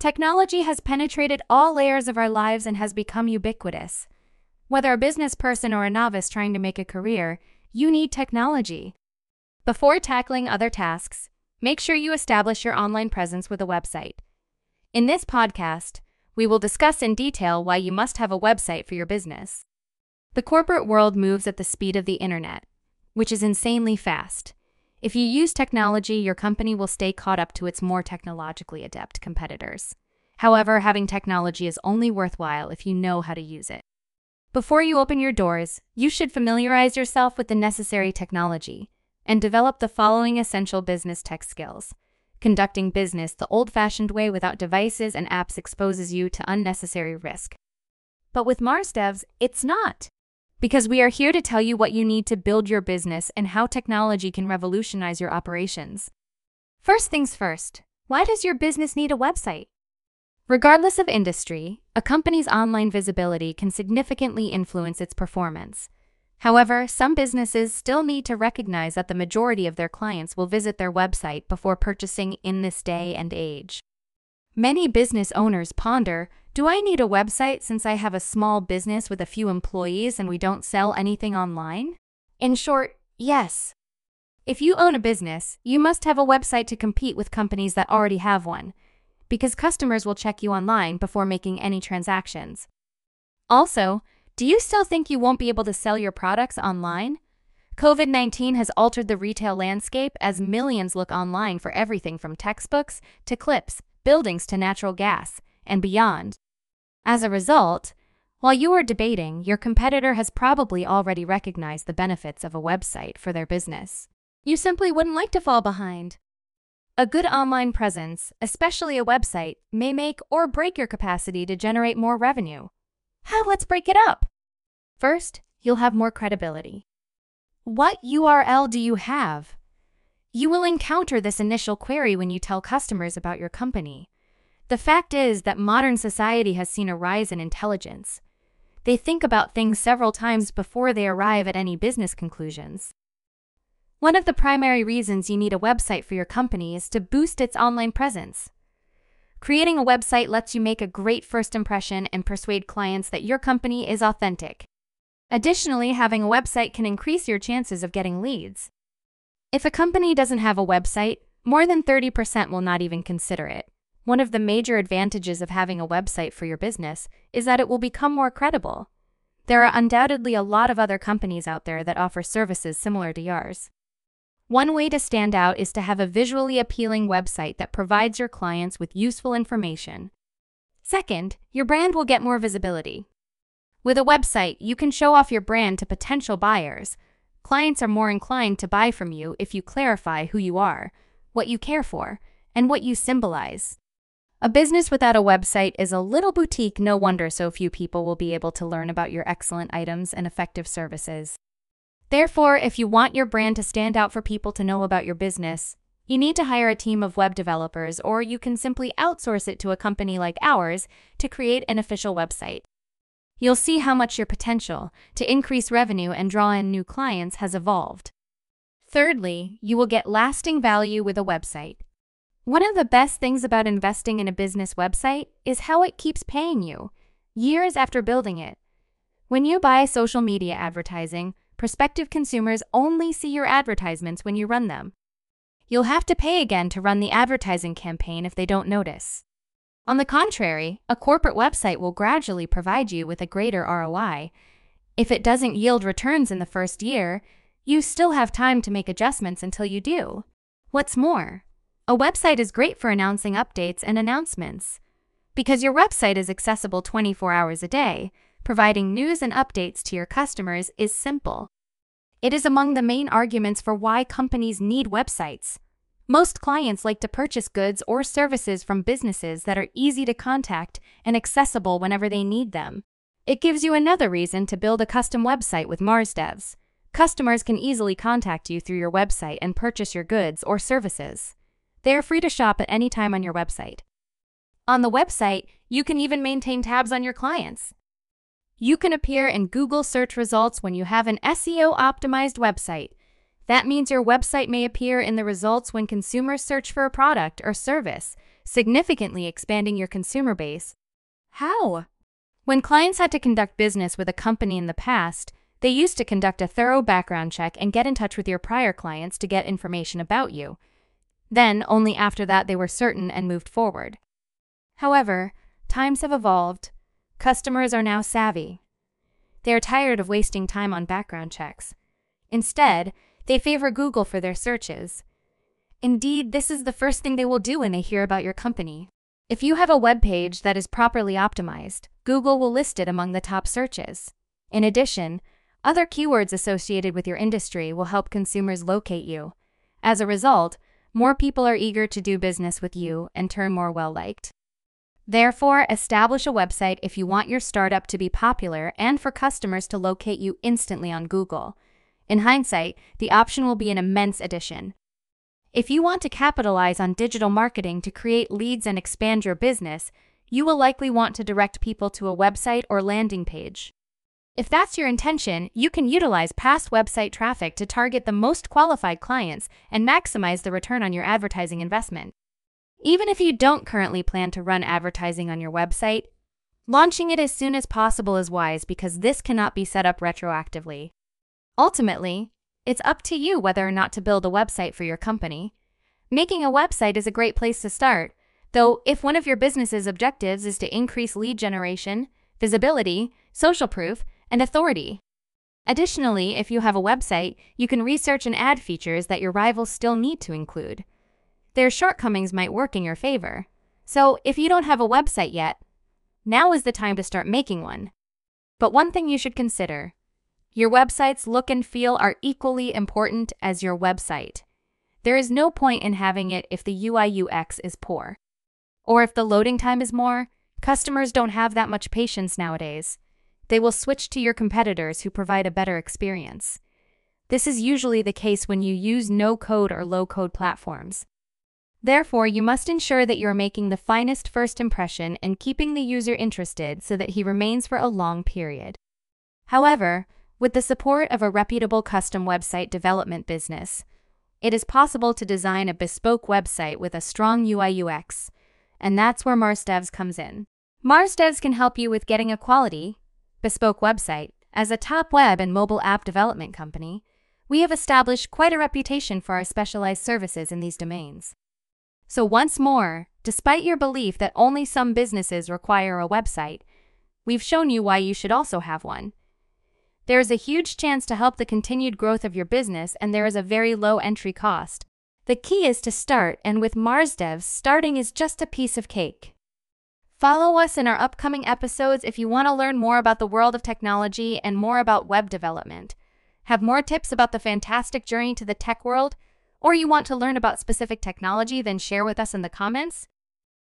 Technology has penetrated all layers of our lives and has become ubiquitous. Whether a business person or a novice trying to make a career, you need technology. Before tackling other tasks, make sure you establish your online presence with a website. In this podcast, we will discuss in detail why you must have a website for your business. The corporate world moves at the speed of the internet, which is insanely fast. If you use technology, your company will stay caught up to its more technologically adept competitors. However, having technology is only worthwhile if you know how to use it. Before you open your doors, you should familiarize yourself with the necessary technology and develop the following essential business tech skills. Conducting business the old fashioned way without devices and apps exposes you to unnecessary risk. But with MarsDevs, it's not because we are here to tell you what you need to build your business and how technology can revolutionize your operations. First things first, why does your business need a website? Regardless of industry, a company's online visibility can significantly influence its performance. However, some businesses still need to recognize that the majority of their clients will visit their website before purchasing in this day and age. Many business owners ponder do I need a website since I have a small business with a few employees and we don't sell anything online? In short, yes. If you own a business, you must have a website to compete with companies that already have one, because customers will check you online before making any transactions. Also, do you still think you won't be able to sell your products online? COVID 19 has altered the retail landscape as millions look online for everything from textbooks to clips, buildings to natural gas, and beyond. As a result, while you are debating, your competitor has probably already recognized the benefits of a website for their business. You simply wouldn't like to fall behind. A good online presence, especially a website, may make or break your capacity to generate more revenue. How let's break it up. First, you'll have more credibility. What URL do you have? You will encounter this initial query when you tell customers about your company. The fact is that modern society has seen a rise in intelligence. They think about things several times before they arrive at any business conclusions. One of the primary reasons you need a website for your company is to boost its online presence. Creating a website lets you make a great first impression and persuade clients that your company is authentic. Additionally, having a website can increase your chances of getting leads. If a company doesn't have a website, more than 30% will not even consider it. One of the major advantages of having a website for your business is that it will become more credible. There are undoubtedly a lot of other companies out there that offer services similar to yours. One way to stand out is to have a visually appealing website that provides your clients with useful information. Second, your brand will get more visibility. With a website, you can show off your brand to potential buyers. Clients are more inclined to buy from you if you clarify who you are, what you care for, and what you symbolize. A business without a website is a little boutique, no wonder so few people will be able to learn about your excellent items and effective services. Therefore, if you want your brand to stand out for people to know about your business, you need to hire a team of web developers, or you can simply outsource it to a company like ours to create an official website. You'll see how much your potential to increase revenue and draw in new clients has evolved. Thirdly, you will get lasting value with a website. One of the best things about investing in a business website is how it keeps paying you, years after building it. When you buy social media advertising, prospective consumers only see your advertisements when you run them. You'll have to pay again to run the advertising campaign if they don't notice. On the contrary, a corporate website will gradually provide you with a greater ROI. If it doesn't yield returns in the first year, you still have time to make adjustments until you do. What's more, a website is great for announcing updates and announcements. Because your website is accessible 24 hours a day, providing news and updates to your customers is simple. It is among the main arguments for why companies need websites. Most clients like to purchase goods or services from businesses that are easy to contact and accessible whenever they need them. It gives you another reason to build a custom website with MarsDevs. Customers can easily contact you through your website and purchase your goods or services. They are free to shop at any time on your website. On the website, you can even maintain tabs on your clients. You can appear in Google search results when you have an SEO optimized website. That means your website may appear in the results when consumers search for a product or service, significantly expanding your consumer base. How? When clients had to conduct business with a company in the past, they used to conduct a thorough background check and get in touch with your prior clients to get information about you. Then, only after that, they were certain and moved forward. However, times have evolved. Customers are now savvy. They are tired of wasting time on background checks. Instead, they favor Google for their searches. Indeed, this is the first thing they will do when they hear about your company. If you have a web page that is properly optimized, Google will list it among the top searches. In addition, other keywords associated with your industry will help consumers locate you. As a result, more people are eager to do business with you and turn more well liked. Therefore, establish a website if you want your startup to be popular and for customers to locate you instantly on Google. In hindsight, the option will be an immense addition. If you want to capitalize on digital marketing to create leads and expand your business, you will likely want to direct people to a website or landing page. If that's your intention, you can utilize past website traffic to target the most qualified clients and maximize the return on your advertising investment. Even if you don't currently plan to run advertising on your website, launching it as soon as possible is wise because this cannot be set up retroactively. Ultimately, it's up to you whether or not to build a website for your company. Making a website is a great place to start, though, if one of your business's objectives is to increase lead generation, visibility, social proof, and authority. Additionally, if you have a website, you can research and add features that your rivals still need to include. Their shortcomings might work in your favor. So, if you don't have a website yet, now is the time to start making one. But one thing you should consider your website's look and feel are equally important as your website. There is no point in having it if the UI UX is poor. Or if the loading time is more, customers don't have that much patience nowadays they will switch to your competitors who provide a better experience. This is usually the case when you use no code or low code platforms. Therefore, you must ensure that you're making the finest first impression and keeping the user interested so that he remains for a long period. However, with the support of a reputable custom website development business, it is possible to design a bespoke website with a strong UI UX, and that's where MarsDevs comes in. MarsDevs can help you with getting a quality, bespoke website, as a top web and mobile app development company, we have established quite a reputation for our specialized services in these domains. So, once more, despite your belief that only some businesses require a website, we've shown you why you should also have one. There is a huge chance to help the continued growth of your business, and there is a very low entry cost. The key is to start, and with MarsDevs, starting is just a piece of cake. Follow us in our upcoming episodes if you want to learn more about the world of technology and more about web development. Have more tips about the fantastic journey to the tech world? Or you want to learn about specific technology, then share with us in the comments?